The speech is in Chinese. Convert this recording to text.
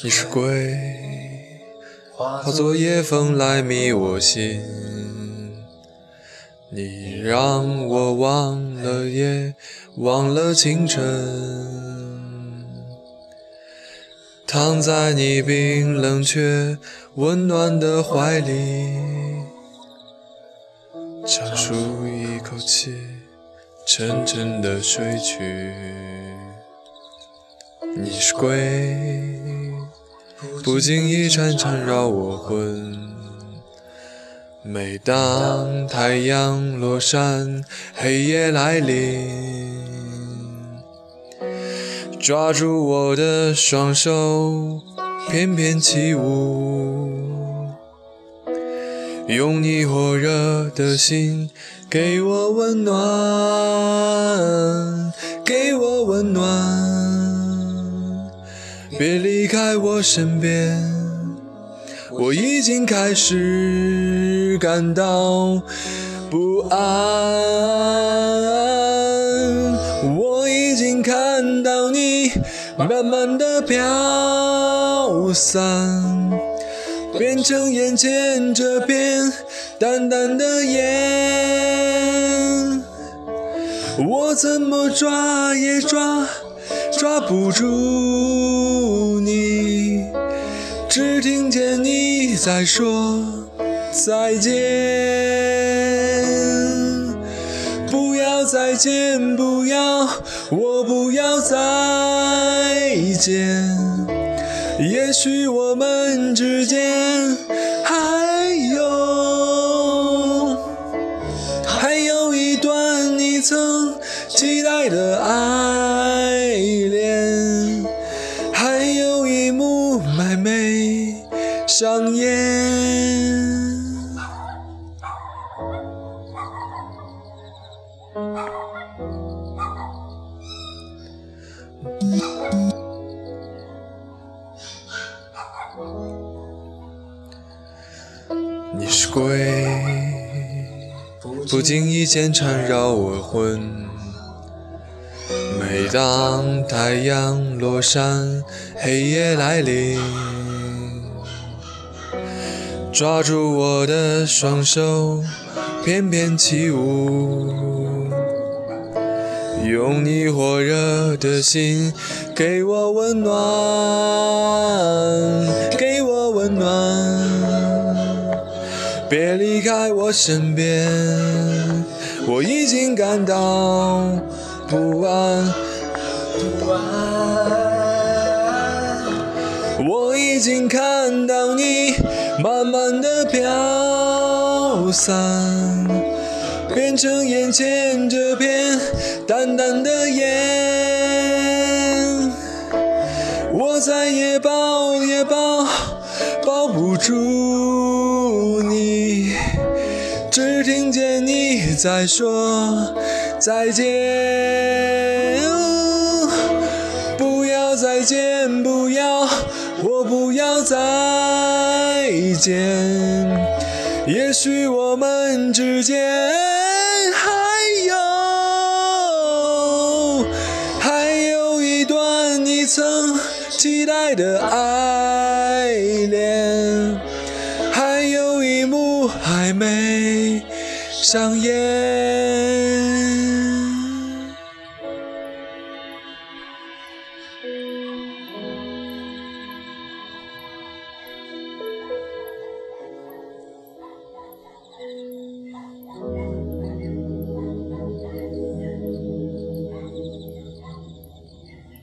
你是鬼，化作夜风来迷我心。你让我忘了夜，忘了清晨，躺在你冰冷却温暖的怀里，长舒一口气，沉沉的睡去。你是鬼，不经意缠缠绕我魂。每当太阳落山，黑夜来临，抓住我的双手，翩翩起舞，用你火热的心给我温暖，给我温暖。别离开我身边，我已经开始感到不安。我已经看到你慢慢的飘散，变成眼前这片淡淡的烟。我怎么抓也抓。抓不住你，只听见你在说再见。不要再见，不要，我不要再见。也许我们之间上演。你是鬼，不经意间缠绕我魂。每当太阳落山，黑夜来临。抓住我的双手，翩翩起舞，用你火热的心给我温暖，给我温暖。别离开我身边，我已经感到不安，不安。我已经看到你慢慢的飘散，变成眼前这片淡淡的烟。我再也抱也抱抱不住你，只听见你在说再见。不要再见，不。不要再见，也许我们之间还有，还有一段你曾期待的爱恋，还有一幕还没上演。